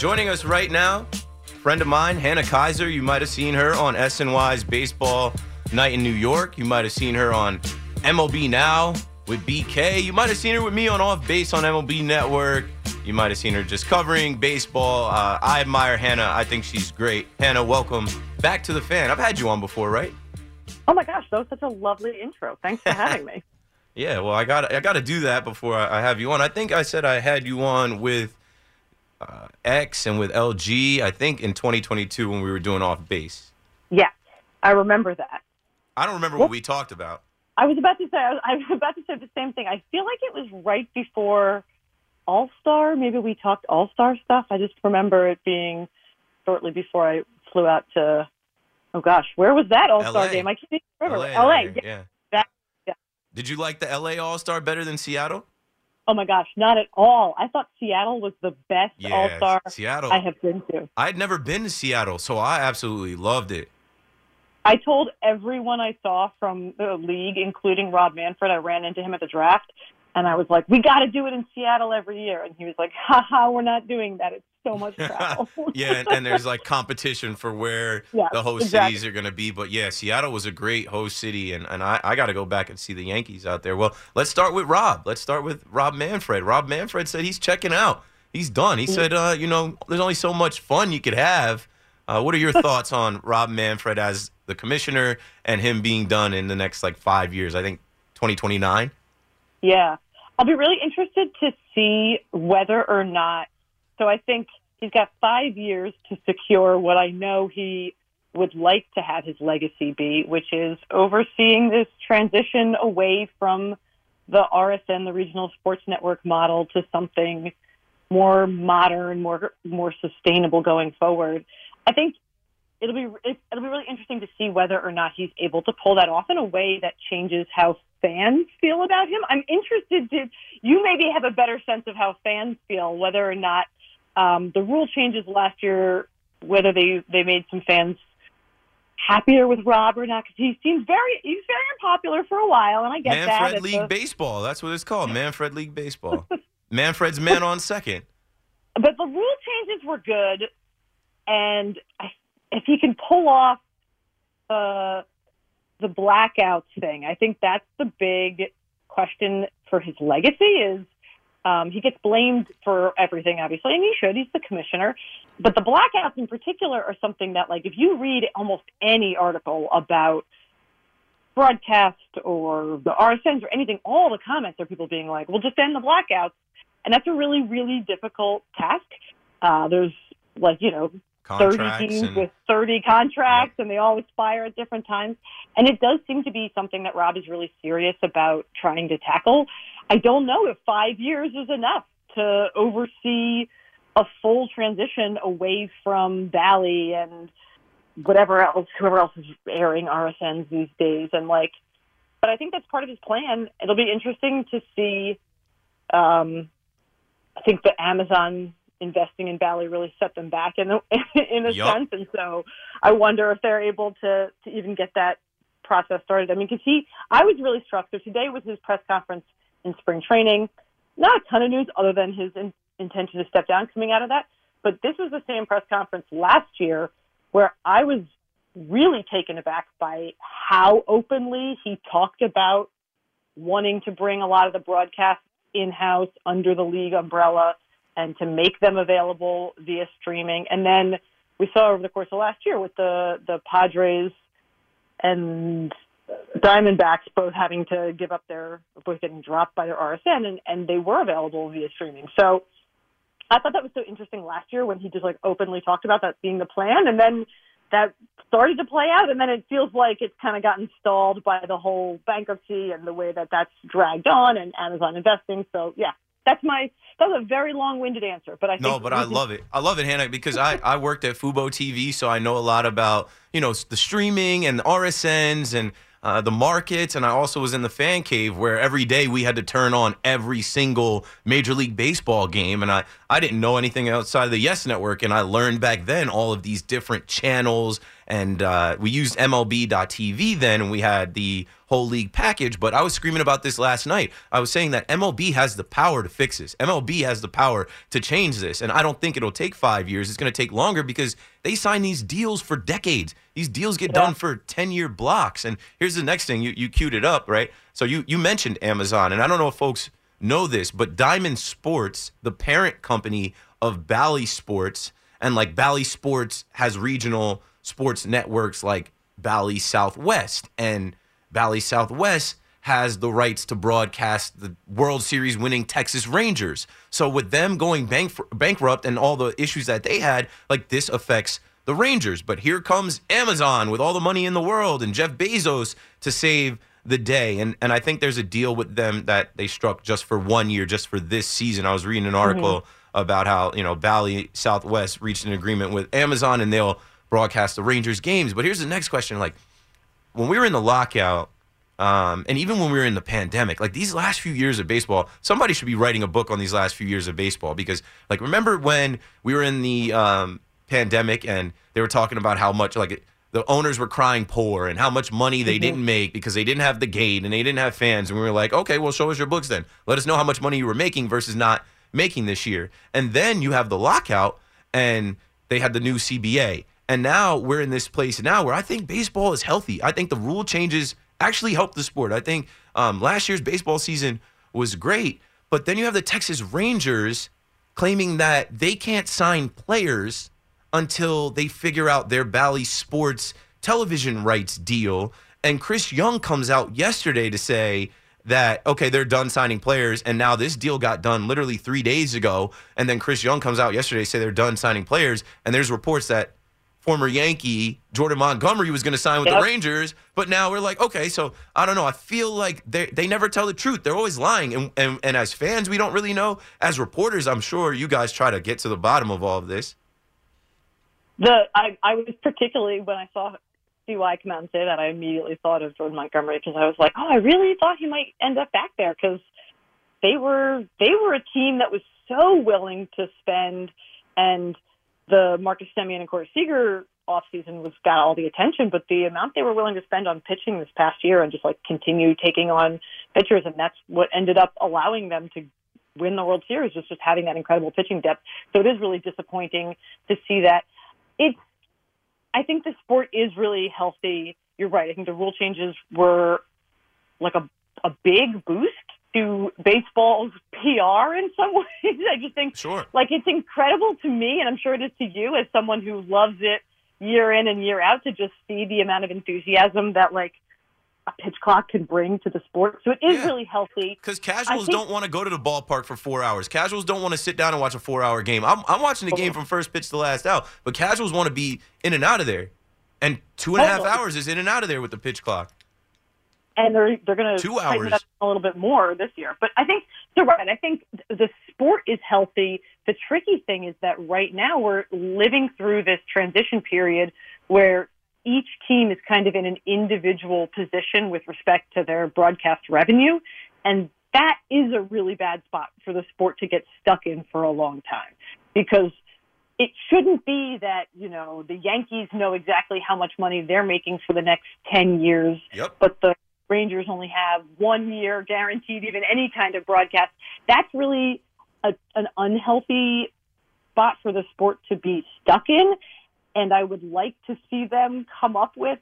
Joining us right now, friend of mine, Hannah Keyser. You might have seen her on SNY's Baseball Night in New York. You might have seen her on MLB Now with BK. You might have seen her with me on Off Base on MLB Network. You might have seen her just covering baseball. Uh, I admire Hannah. I think she's great. Hannah, welcome back to the fan. I've had you on before, right? Oh my gosh, that was such a lovely intro. Thanks for having me. Yeah, well, I got I got to do that before I, I have you on. I think I said I had you on with uh, X and with LG. I think in 2022 when we were doing off base. Yeah, I remember that. I don't remember what we talked about. I was about to say I was, I was about to say the same thing. I feel like it was right before All Star. Maybe we talked All Star stuff. I just remember it being shortly before I flew out to. Oh gosh, where was that All Star game? I can't remember. LA, LA. yeah. Yeah. Did you like the LA All Star better than Seattle? Oh my gosh, not at all. I thought Seattle was the best Yes, All Star Seattle. I have been to. I had never been to Seattle, so I absolutely loved it. I told everyone I saw from the league, including Rob Manfred, I ran into him at the draft, and I was like, "We got to do it in Seattle every year." And he was like, "Ha ha, we're not doing that. It's so much travel." yeah, and, and there's like competition for where Yeah, the host exactly. cities are going to be. But yeah, Seattle was a great host city, and, and I, I got to go back and see the Yankees out there. Well, let's start with Rob. Let's start with Rob Manfred. Rob Manfred said he's checking out. He's done. He said, uh, you know, there's only so much fun you could have. Uh, what are your thoughts on Rob Manfred as the commissioner and him being done in the next like five years? I think 2029. Yeah. I'll be really interested to see whether or not. So I think he's got five years to secure what I know he would like to have his legacy be, which is overseeing this transition away from the RSN, the regional sports network model, to something more modern, more more sustainable going forward. I think it'll be it'll be really interesting to see whether or not he's able to pull that off in a way that changes how fans feel about him. I'm interested to you maybe have a better sense of how fans feel, whether or not um, the rule changes last year, whether they they made some fans happier with Rob or not, because he seems very he's very unpopular for a while, and I get that. Manfred League a- Baseball. That's what it's called. Manfred League Baseball. Manfred's man on second. but the rule changes were good, and I, if he can pull off uh, the blackouts thing, I think that's the big question for his legacy. Is um, he gets blamed for everything, obviously, and he should. He's the commissioner, but the blackouts in particular are something that, like, if you read almost any article about broadcast or the RSNs or anything, all the comments are people being like, "Well, just end the blackouts," and that's a really, really difficult task. Uh, there's like you know 30 teams and with 30 contracts and they all expire at different times. And it does seem to be something that Rob is really serious about trying to tackle. I don't know if five years is enough to oversee a full transition away from Bally and whatever else, whoever else is airing RSNs these days. And like, but I think that's part of his plan. It'll be interesting to see. Um, I think the Amazon investing in Bally really set them back in a, in a Yup. sense, and so I wonder if they're able to to even get that process started. I mean, because he, I was really struck. So today was his press conference in spring training. Not a ton of news other than his in, intention to step down coming out of that. But this was the same press conference last year where I was really taken aback by how openly he talked about wanting to bring a lot of the broadcasts in house under the league umbrella and to make them available via streaming. And then we saw over the course of last year with the the Padres and Diamondbacks both having to give up their both getting dropped by their RSN and, and they were available via streaming. So I thought that was so interesting last year when he just like openly talked about that being the plan and then that started to play out and then it feels like it's kind of gotten stalled by the whole bankruptcy and the way that that's dragged on and Amazon investing. So yeah, that's my that was a very long-winded answer, but I no, but I love it. I love it, Hannah, because I I worked at Fubo TV, so I know a lot about you know the streaming and the RSNs and uh, the markets, and I also was in the fan cave where every day we had to turn on every single Major League Baseball game, and I I didn't know anything outside of the Yes Network, and I learned back then all of these different channels, and uh, we used MLB.TV then, and we had the whole league package. But I was screaming about this last night. I was saying that MLB has the power to fix this. MLB has the power to change this, and I don't think it'll take five years. It's going to take longer because they sign these deals for decades. These deals get Yeah. done for 10 year blocks. And here's the next thing you, you queued it up, right? So you, you mentioned Amazon, and I don't know if folks know this, but Diamond Sports, the parent company of Bally Sports, and like Bally Sports has regional sports networks like Bally Southwest, and Bally Southwest has the rights to broadcast the World Series winning Texas Rangers. So with them going bank- bankrupt and all the issues that they had, like this affects the Rangers. But here comes Amazon with all the money in the world and Jeff Bezos to save the day. And and I think there's a deal with them that they struck just for one year, just for this season. I was reading an article mm-hmm. about how, you know, Bally Southwest reached an agreement with Amazon and they'll broadcast the Rangers games. But here's the next question. Like when we were in the lockout, um, and even when we were in the pandemic, like these last few years of baseball, somebody should be writing a book on these last few years of baseball because, like, remember when we were in the um, pandemic and they were talking about how much, like, the owners were crying poor and how much money they didn't make because they didn't have the gate and they didn't have fans. And we were like, okay, well, show us your books then. Let us know how much money you were making versus not making this year. And then you have the lockout and they had the new CBA. And now we're in this place now where I think baseball is healthy. I think the rule changes actually help the sport. I think um, last year's baseball season was great, but then you have the Texas Rangers claiming that they can't sign players until they figure out their Bally Sports television rights deal. And Chris Young comes out yesterday to say that, okay, they're done signing players. And now this deal got done literally three days ago. And then Chris Young comes out yesterday to say they're done signing players. And there's reports that former Yankee Jordan Montgomery was going to sign with Yep. the Rangers, but now we're like, okay, so I don't know. I feel like they they never tell the truth. They're always lying, and, and and as fans, we don't really know. As reporters, I'm sure you guys try to get to the bottom of all of this. the I, I was particularly when I saw CY come out and say that, I immediately thought of Jordan Montgomery because I was like, oh, I really thought he might end up back there because they were they were a team that was so willing to spend, and the Marcus Semien and Corey Seager offseason was got all the attention, but the amount they were willing to spend on pitching this past year and just like continue taking on pitchers, and that's what ended up allowing them to win the World Series, was just having that incredible pitching depth. So it is really disappointing to see that. It's I think the sport is really healthy. You're right. I think the rule changes were like a a big boost to baseball's PR in some ways. I just think Sure. like it's incredible to me, and I'm sure it is to you as someone who loves it year in and year out to just see the amount of enthusiasm that like a pitch clock can bring to the sport. So it is Yeah. really healthy. Because casuals think- don't want to go to the ballpark for four hours. Casuals don't want to sit down and watch a four-hour game. I'm, I'm watching the game from first pitch to last out, but casuals want to be in and out of there. And two and a half hours is in and out of there with the pitch clock. And they're they're going to Two tighten it hours. up a little bit more this year. But I think you're right. I think the sport is healthy. The tricky thing is that right now we're living through this transition period where each team is kind of in an individual position with respect to their broadcast revenue, and that is a really bad spot for the sport to get stuck in for a long time because it shouldn't be that you know the Yankees know exactly how much money they're making for the next 10 years Yep. but the Rangers only have one year guaranteed even any kind of broadcast. That's really a, an unhealthy spot for the sport to be stuck in. And I would like to see them come up with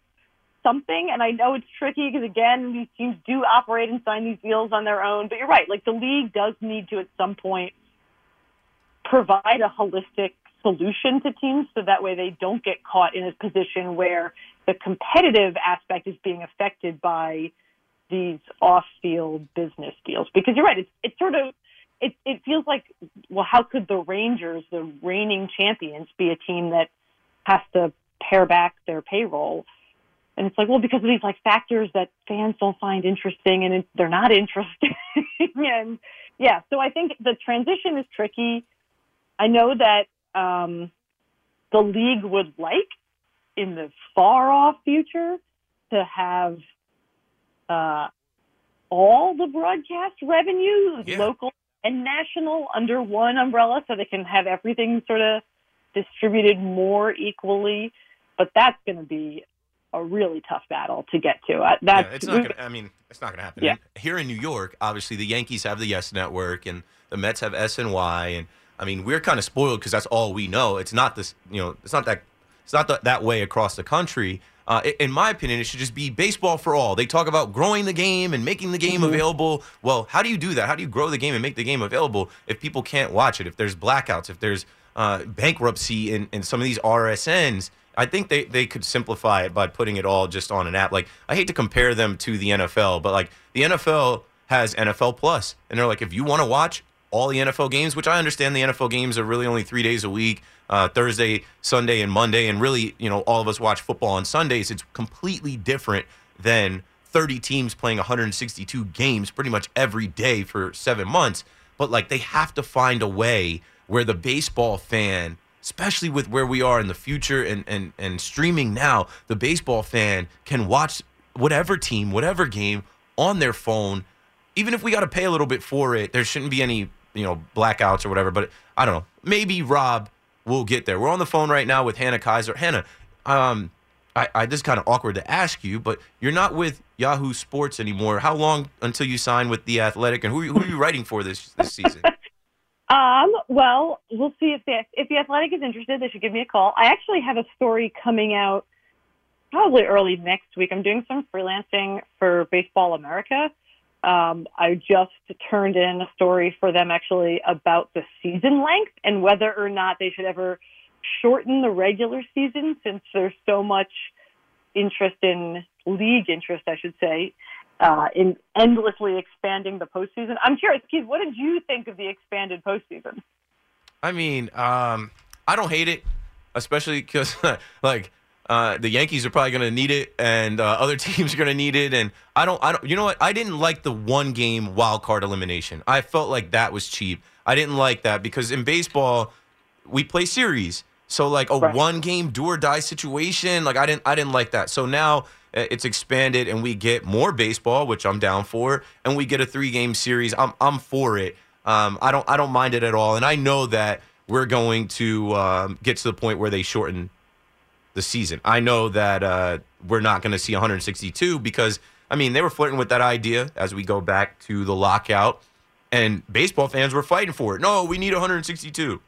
something. And I know it's tricky because, again, these teams do operate and sign these deals on their own. But you're right. Like the league does need to, at some point, provide a holistic solution to teams so that way they don't get caught in a position where the competitive aspect is being affected by these off-field business deals. Because you're right, it's it's sort of it it feels like well, how could the Rangers, the reigning champions, be a team that has to pare back their payroll? And it's like, well, because of these like factors that fans don't find interesting and they're not interesting. and yeah, so I think the transition is tricky. I know that um, the league would like in the far off future to have uh, all the broadcast revenue, yeah. local and national, under one umbrella so they can have everything sort of distributed more equally. But that's going to be a really tough battle to get to. Uh, that's, yeah, it's not. Gonna, I mean, it's not going to happen. Yeah. Here in New York, obviously, the Yankees have the Yes Network, and the Mets have SNY, and I mean, we're kind of spoiled because that's all we know. It's not this. You know, it's not that. It's not the, that way across the country. Uh, in my opinion, it should just be baseball for all. They talk about growing the game and making the game mm-hmm. available. Well, how do you do that? How do you grow the game and make the game available if people can't watch it? If there's blackouts, if there's uh, bankruptcy in, in some of these RSNs, I think they, they could simplify it by putting it all just on an app. Like I hate to compare them to the NFL, but like the NFL has NFL Plus, and they're like, if you want to watch all the NFL games, which I understand the NFL games are really only three days a week, uh, Thursday, Sunday, and Monday, and really, you know, all of us watch football on Sundays. It's completely different than 30 teams playing 162 games pretty much every day for seven months. But like they have to find a way where the baseball fan especially with where we are in the future and, and, and streaming now, the baseball fan can watch whatever team, whatever game on their phone. Even if we got to pay a little bit for it, there shouldn't be any, you know, blackouts or whatever. But I don't know. Maybe Rob will get there. We're on the phone right now with Hannah Keyser. Hannah, um, I, I this is kind of awkward to ask you, but you're not with Yahoo Sports anymore. How long until you sign with the Athletic, and who, who are you writing for this this season? Um, well, we'll see if the if the Athletic is interested. They should give me a call. I actually have a story coming out probably early next week. I'm doing some freelancing for Baseball America. Um, I just turned in a story for them actually about the season length and whether or not they should ever shorten the regular season since there's so much interest in league interest, I should say, uh, in endlessly expanding the postseason. I'm curious, Keith, what did you think of the expanded postseason? I mean, um, I don't hate it, especially because like uh, the Yankees are probably going to need it, and uh, other teams are going to need it. And I don't, I don't, you know what? I didn't like the one game wild card elimination. I felt like that was cheap. I didn't like that because in baseball we play series, so like a right. one game do or die situation. Like I didn't, I didn't like that. So now uh, it's expanded and we get more baseball, which I'm down for, and we get a three game series. I'm I'm for it. Um, I don't I don't mind it at all, and I know that we're going to um, get to the point where they shorten the season. I know that uh, we're not going to see 162 because I mean they were flirting with that idea as we go back to the lockout, and baseball fans were fighting for it. No, we need 162.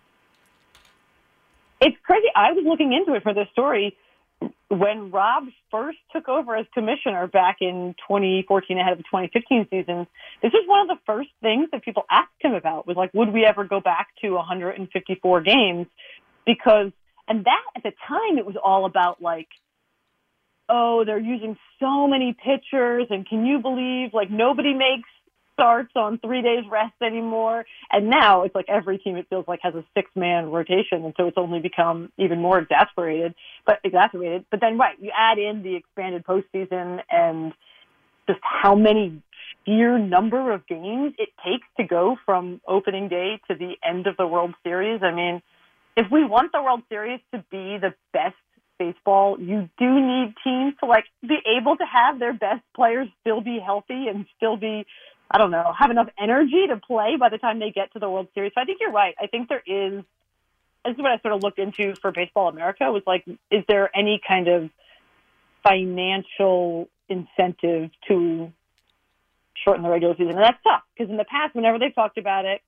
It's crazy. I was looking into it for this story when Rob first took over as commissioner back in 2014 ahead of the 2015 season, this was one of the first things that people asked him about was like, would we ever go back to 154 games? Because, and that at the time, it was all about like, oh, they're using so many pitchers, and can you believe like nobody makes starts on three days rest anymore. And now it's like every team it feels like has a six man rotation, and so it's only become even more exasperated. But exacerbated. But then right, you add in the expanded postseason and just how many sheer number of games it takes to go from opening day to the end of the World Series. I mean, if we want the World Series to be the best baseball, you do need teams to like be able to have their best players still be healthy and still be I don't know, have enough energy to play by the time they get to the World Series. So I think you're right. I think there is. This is what I sort of looked into for Baseball America was like, is there any kind of financial incentive to shorten the regular season? And that's tough because in the past, whenever they've talked about it,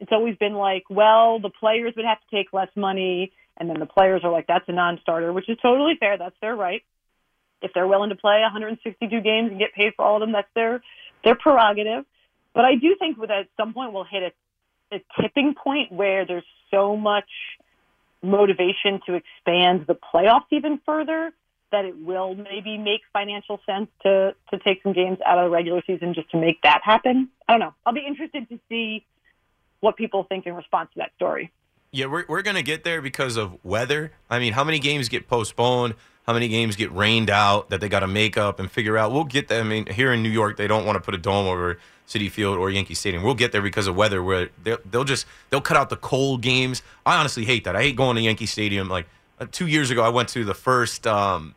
it's always been like, well, the players would have to take less money, and then the players are like, that's a non-starter, which is totally fair. That's their right. If they're willing to play 162 games and get paid for all of them, that's their their prerogative. But I do think that at some point we'll hit a a tipping point where there's so much motivation to expand the playoffs even further that it will maybe make financial sense to to take some games out of the regular season just to make that happen. I don't know. I'll be interested to see what people think in response to that story. Yeah, we're we're gonna get there because of weather. I mean, how many games get postponed? How many games get rained out that they got to make up and figure out? We'll get them. I mean, here in New York, they don't want to put a dome over Citi Field or Yankee Stadium. We'll get there because of weather, where they'll, they'll just they'll cut out the cold games. I honestly hate that. I hate going to Yankee Stadium. Like uh, two years ago, I went to the first um,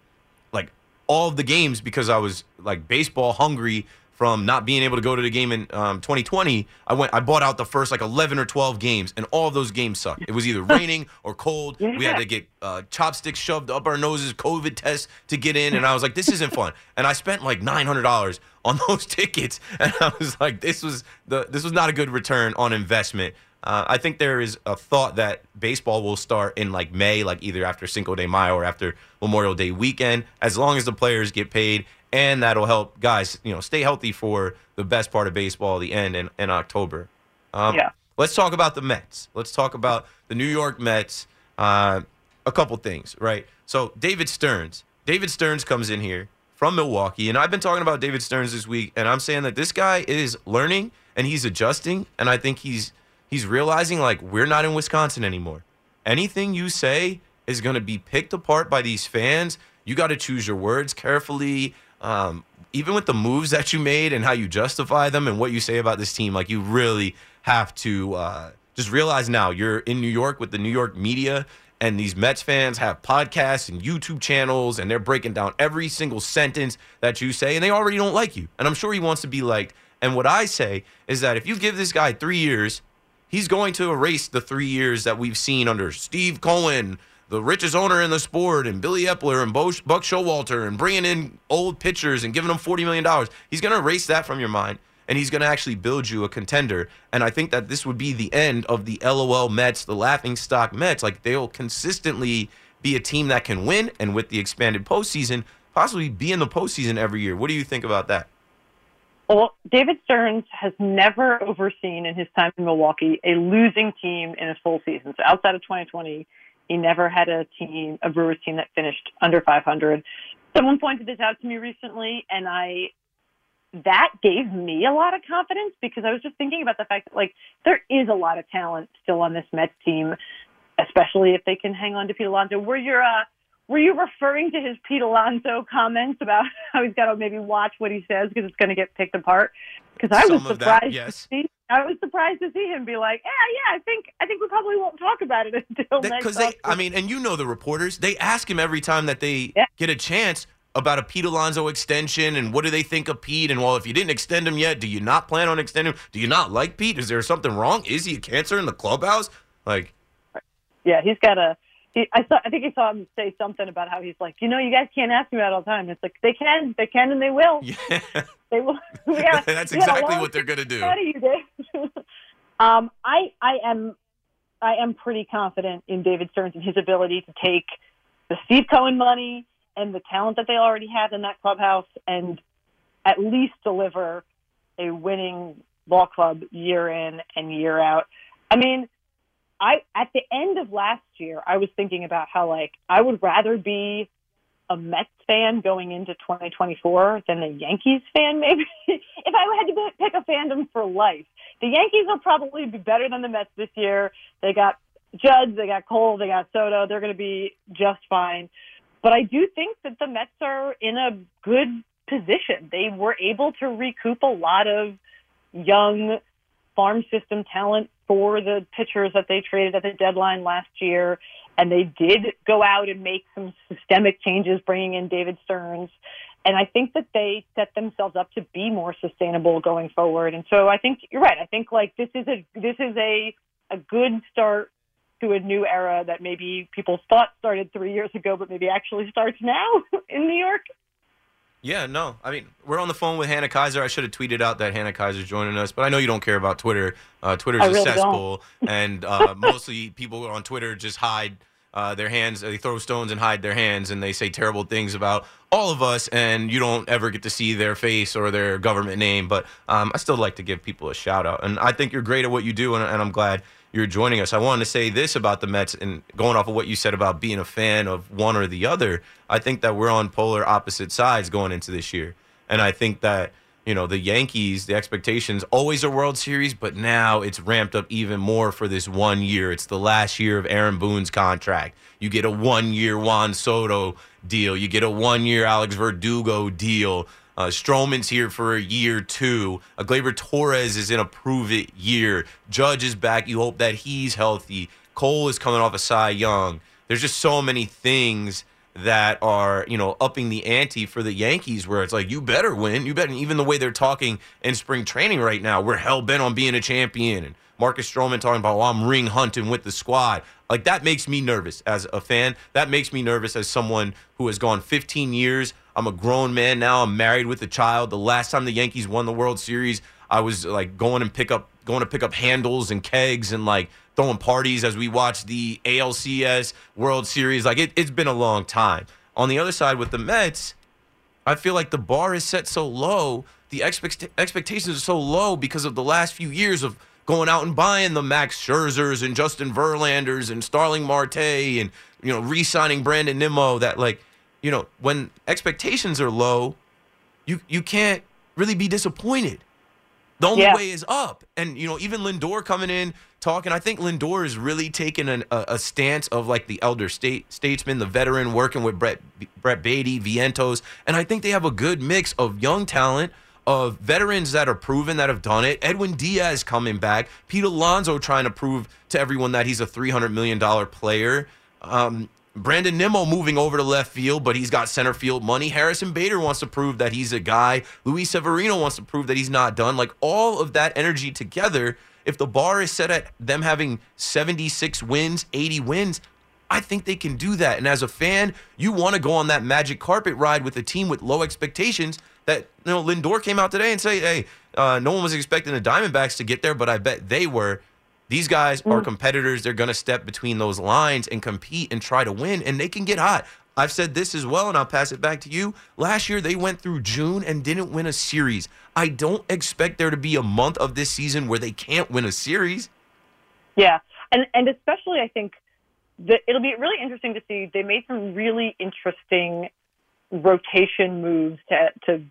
like all of the games because I was like baseball hungry from not being able to go to the game in um, 2020, I went. I bought out the first like 11 or 12 games, and all of those games sucked. It was either raining or cold. Yeah. We had to get uh, chopsticks shoved up our noses, COVID tests to get in, and I was like, "This isn't fun." And I spent like $900 on those tickets, and I was like, "This was the this was not a good return on investment." Uh, I think there is a thought that baseball will start in like May, like either after Cinco de Mayo or after Memorial Day weekend, as long as the players get paid and that'll help guys, you know, stay healthy for the best part of baseball, the end in, in October. Um, Yeah. Let's talk about the Mets. Let's talk about the New York Mets. Uh, a couple things, right? So David Stearns. David Stearns comes in here from Milwaukee, and I've been talking about David Stearns this week, and I'm saying that this guy is learning and he's adjusting, and I think he's he's realizing like we're not in Wisconsin anymore. Anything you say is going to be picked apart by these fans. You got to choose your words carefully. Um, even with the moves that you made and how you justify them and what you say about this team, like you really have to uh, just realize now you're in New York with the New York media, and these Mets fans have podcasts and YouTube channels, and they're breaking down every single sentence that you say, and they already don't like you. And I'm sure he wants to be liked. And what I say is that if you give this guy three years, he's going to erase the three years that we've seen under Steve Cohen, the richest owner in the sport, and Billy Eppler and Bo- Buck Showalter, and bringing in old pitchers and giving them $40 million. He's going to erase that from your mind, and he's going to actually build you a contender. And I think that this would be the end of the LOL Mets, the laughing stock Mets. Like, they'll consistently be a team that can win, and with the expanded postseason, possibly be in the postseason every year. What do you think about that? Well, David Stearns has never overseen in his time in Milwaukee a losing team in a full season. So outside of 2020, he never had a team, a Brewers team that finished under 500. Someone pointed this out to me recently, and I that gave me a lot of confidence because I was just thinking about the fact that like there is a lot of talent still on this Mets team, especially if they can hang on to Pete Alonso. Were you uh, were you referring to his Pete Alonso comments about how he's got to maybe watch what he says because it's going to get picked apart? Because I was Some that, surprised yes. to see. I was surprised to see him be like, "Yeah, yeah, I think I think we probably won't talk about it until next." Because they, I mean, and you know the reporters, they ask him every time that they Yeah. get a chance about a Pete Alonso extension and what do they think of Pete? And well, if you didn't extend him yet, do you not plan on extending him? Do you not like Pete? Is there something wrong? Is he a cancer in the clubhouse? Like, Yeah, he's got a. He, I saw. I think I saw him say something about how he's like, you know, you guys can't ask me that all the time. It's like they can, they can, and they will. yeah, They will. Got- that's we got a exactly what they're gonna do. You do? Um, I I am I am pretty confident in David Stearns and his ability to take the Steve Cohen money and the talent that they already have in that clubhouse and at least deliver a winning ball club year in and year out. I mean, I at the end of last year, I was thinking about how like I would rather be a Mets fan going into 2024 than a Yankees fan. Maybe if I had to pick a fandom for life, the Yankees will probably be better than the Mets this year. They got Judge, they got Cole, they got Soto. They're going to be just fine. But I do think that the Mets are in a good position. They were able to recoup a lot of young farm system talent for the pitchers that they traded at the deadline last year. And they did go out and make some systemic changes, bringing in David Stearns. And I think that they set themselves up to be more sustainable going forward. And so I think you're right. I think like this is a this is a a good start to a new era that maybe people thought started three years ago, but maybe actually starts now in New York. Yeah, no. I mean, we're on the phone with Hannah Keyser. I should have tweeted out that Hannah Keyser's joining us, but I know you don't care about Twitter. Uh, Twitter's a really don't. cesspool, and uh, mostly people on Twitter just hide uh, their hands, they throw stones and hide their hands, and they say terrible things about all of us, and you don't ever get to see their face or their government name. But um, I still like to give people a shout out, and I think you're great at what you do, and, and I'm glad you're joining us. I wanted to say this about the Mets, and going off of what you said about being a fan of one or the other, I think that we're on polar opposite sides going into this year, and I think that you know, the Yankees, the expectations always a World Series, but now it's ramped up even more for this one year. It's the last year of Aaron Boone's contract. You get a one year Juan Soto deal, you get a one year Alex Verdugo deal. Uh, Stroman's here for a year too. Uh, Gleyber Torres is in a prove it year. Judge is back. You hope that he's healthy. Cole is coming off a Cy Young. There's just so many things that are you know upping the ante for the Yankees, where it's like you better win, you better. Even the way they're talking in spring training right now, we're hell bent on being a champion. And Marcus Stroman talking about, well, I'm ring hunting with the squad. Like that makes me nervous as a fan. That makes me nervous as someone who has gone 15 years. I'm a grown man now. I'm married with a child. The last time the Yankees won the World Series, I was like going and pick up going to pick up handles and kegs and like throwing parties as we watch the ALCS World Series. Like it, it's been a long time. On the other side with the Mets, I feel like the bar is set so low, the expect- expectations are so low because of the last few years of going out and buying the Max Scherzers and Justin Verlanders and Starling Marte and you know re-signing Brandon Nimmo. That like you know when expectations are low, you you can't really be disappointed. The only yeah. way is up. And, you know, even Lindor coming in talking, I think Lindor is really taking an, a, a, stance of like the elder state statesman, the veteran working with Brett, Brett Baty, Vientos. And I think they have a good mix of young talent, of veterans that are proven that have done it. Edwin Diaz coming back. Pete Alonso trying to prove to everyone that he's a $300 million player. Um, Brandon Nimmo moving over to left field, but he's got center field money. Harrison Bader wants to prove that he's a guy. Luis Severino wants to prove that he's not done. Like all of that energy together, if the bar is set at them having 76 wins, 80 wins, I think they can do that. And as a fan, you want to go on that magic carpet ride with a team with low expectations. That you know, Lindor came out today and say, "Hey, uh, no one was expecting the Diamondbacks to get there, but I bet they were." These guys are mm. competitors. They're going to step between those lines and compete and try to win, and they can get hot. I've said this as well, and I'll pass it back to you. Last year, they went through June and didn't win a series. I don't expect there to be a month of this season where they can't win a series. Yeah, and and especially I think that it'll be really interesting to see. They made some really interesting rotation moves to to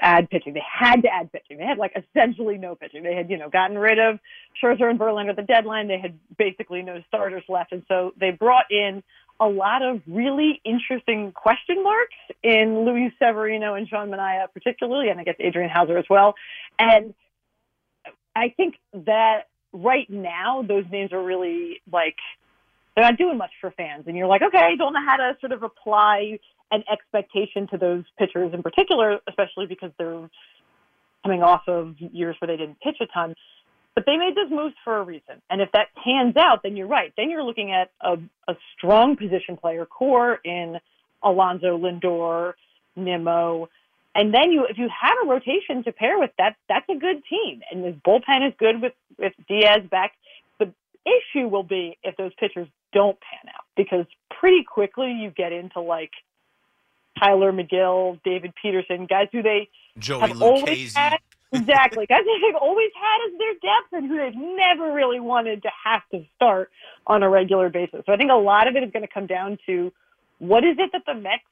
add pitching. They had to add pitching. They had like essentially no pitching. They had, you know, gotten rid of Scherzer and Verlander at the deadline. They had basically no starters left. And so they brought in a lot of really interesting question marks in Luis Severino and Sean Manaea particularly, and I guess Adrian Houser as well. And I think that right now those names are really like they're not doing much for fans. And you're like, okay, don't know how to sort of apply an expectation to those pitchers in particular, especially because they're coming off of years where they didn't pitch a ton. But they made those moves for a reason. And if that pans out, then you're right. Then you're looking at a, a strong position player core in Alonso, Lindor, Nimmo. And then you, if you have a rotation to pair with that, that's a good team. And this bullpen is good with, with Diaz back. The issue will be if those pitchers don't pan out because pretty quickly you get into like Tylor Megill, David Peterson, guys who they Joey have Lucchesi. always had exactly guys who they've always had as their depth and who they've never really wanted to have to start on a regular basis. So I think a lot of it is going to come down to what is it that the Mets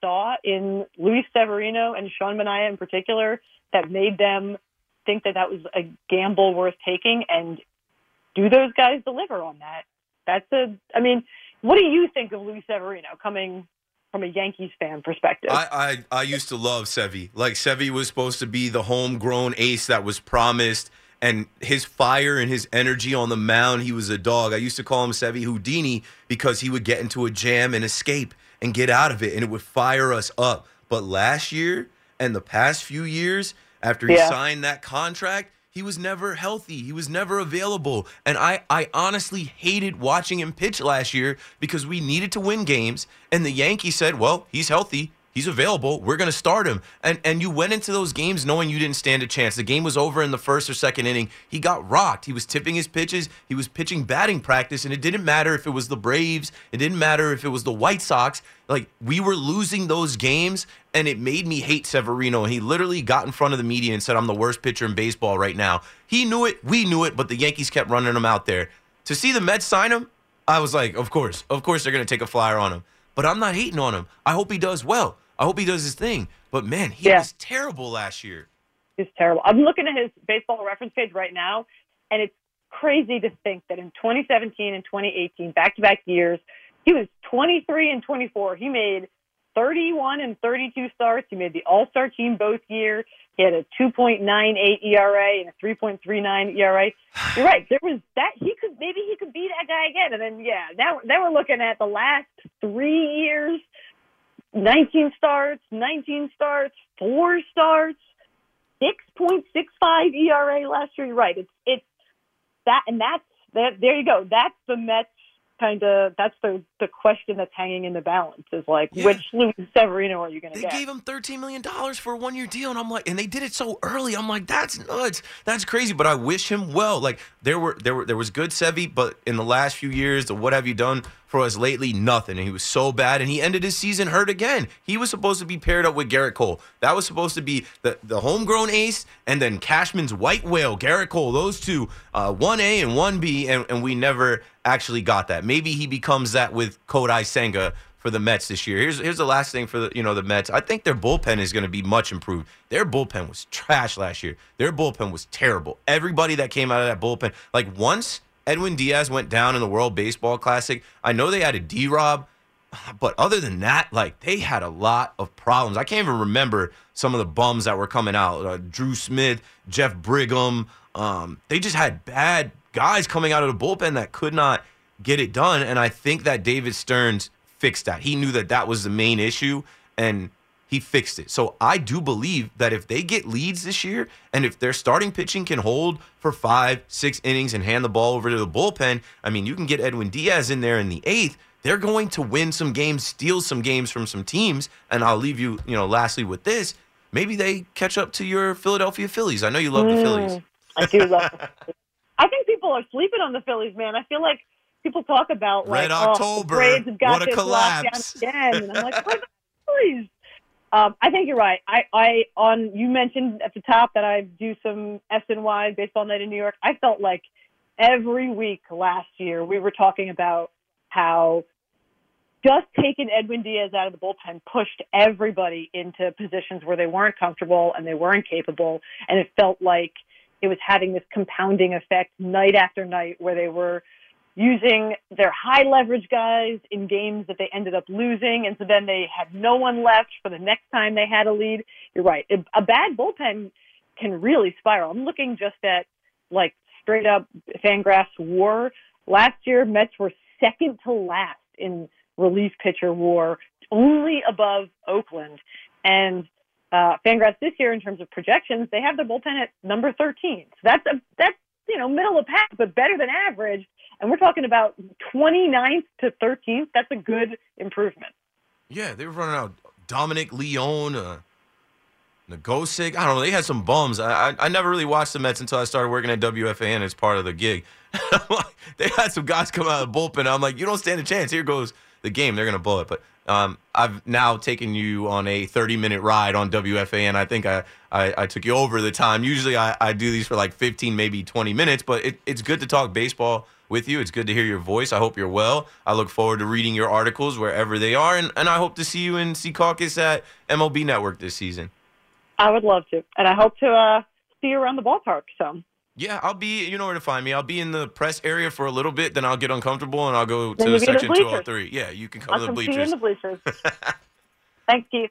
saw in Luis Severino and Sean Manaea in particular that made them think that that was a gamble worth taking, and do those guys deliver on that? That's a. I mean, what do you think of Luis Severino coming from a Yankees fan perspective. I, I, I used to love Sevy. Like Sevy was supposed to be the homegrown ace that was promised, and his fire and his energy on the mound, he was a dog. I used to call him Sevy Houdini because he would get into a jam and escape and get out of it, and it would fire us up. But last year and the past few years, after he yeah. signed that contract, he was never healthy. He was never available. And I, I honestly hated watching him pitch last year because we needed to win games. And the Yankees said, well, he's healthy. He's available. We're going to start him. And and you went into those games knowing you didn't stand a chance. The game was over in the first or second inning. He got rocked. He was tipping his pitches. He was pitching batting practice, and it didn't matter if it was the Braves. It didn't matter if it was the White Sox. Like we were losing those games, and it made me hate Severino. He literally got in front of the media and said, "I'm the worst pitcher in baseball right now." He knew it. We knew it, but the Yankees kept running him out there. To see the Mets sign him, I was like, of course, of course they're going to take a flyer on him. But I'm not hating on him. I hope he does well. I hope he does his thing. But man, he Yeah. was terrible last year. He's terrible. I'm looking at his baseball reference page right now, and it's crazy to think that in 2017 and 2018, back to back years, he was 23 and 24. He made 31 and 32 starts. He made the All Star team both year. He had a 2.98 ERA and a 3.39 ERA. You're right. There was that he could maybe he could be that guy again. And then yeah, now now we're looking at the last three years. 19 starts, 19 starts, four starts. 6.65 ERA last year. You're right. It's it's that, and that's that. There you go. That's the Mets kind of. That's the the question that's hanging in the balance. Is like Yeah. which Luis Severino are you going to They gave him $13 million for a one year deal. And I'm like, and they did it so early. I'm like, that's nuts. That's crazy. But I wish him well. Like there were there were there was good Sevy, but in the last few years, the what have you done for us lately? Nothing. And he was so bad. And he ended his season hurt again. He was supposed to be paired up with Gerrit Cole. That was supposed to be the, the homegrown ace and then Cashman's white whale, Gerrit Cole. Those two, uh, 1A and 1B, and, and we never actually got that. Maybe he becomes that with Kodai Senga for the Mets this year. Here's here's the last thing for the you know the Mets. I think their bullpen is going to be much improved. Their bullpen was trash last year. Their bullpen was terrible. Everybody that came out of that bullpen, like once Edwin Diaz went down in the World Baseball Classic, I know they had a D Rob, but other than that, like they had a lot of problems. I can't even remember some of the bums that were coming out. Uh, Drew Smith, Jeff Brigham. Um, they just had bad guys coming out of the bullpen that could not get it done. And I think that David Stearns fixed that. He knew that that was the main issue, and he fixed it. So I do believe that if they get leads this year, and if their starting pitching can hold for five, six innings and hand the ball over to the bullpen, I mean, you can get Edwin Diaz in there in the eighth. They're going to win some games, steal some games from some teams. And I'll leave you, you know, lastly with this. Maybe they catch up to your Philadelphia Phillies. I know you love the Phillies. Mm, I do love. I think people are sleeping on the Phillies, man. I feel like people talk about like Red oh, the October, Braves have got what a collapse. again, and I'm like, Phillies? Um, I think you're right. I, I on you mentioned at the top that I do some SNY baseball night in New York. I felt like every week last year we were talking about how just taking Edwin Diaz out of the bullpen pushed everybody into positions where they weren't comfortable and they weren't capable, and it felt like it was having this compounding effect night after night where they were using their high leverage guys in games that they ended up losing. And so then they had no one left for the next time they had a lead. You're right. A bad bullpen can really spiral. I'm looking just at like straight up Fangraphs war. Last year, Mets were second to last in relief pitcher war, only above Oakland. And uh, Fangraphs this year, in terms of projections, they have their bullpen at number 13. So that's a, that's you know middle of pack, but better than average. And we're talking about 29th to 13th. That's a good improvement. Yeah, they were running out Dominic Leone, uh. I don't know. They had some bums. I, I I never really watched the Mets until I started working at WFAN as part of the gig. they had some guys come out of the bullpen. I'm like, you don't stand a chance. Here goes the game. They're gonna blow it. But um, I've now taken you on a 30 minute ride on WFAN. I think I, I, I took you over the time. Usually I, I do these for like 15, maybe 20 minutes. But it, it's good to talk baseball with you. It's good to hear your voice. I hope you're well. I look forward to reading your articles wherever they are, and, and I hope to see you in Secaucus at MLB Network this season. I would love to, and I hope to uh, see you around the ballpark. So Yeah, I'll be. You know where to find me. I'll be in the press area for a little bit, then I'll get uncomfortable and I'll go Then to you'll be in the section 203. Yeah, you can come I'll to the come see you in the bleachers. Thanks, Keith.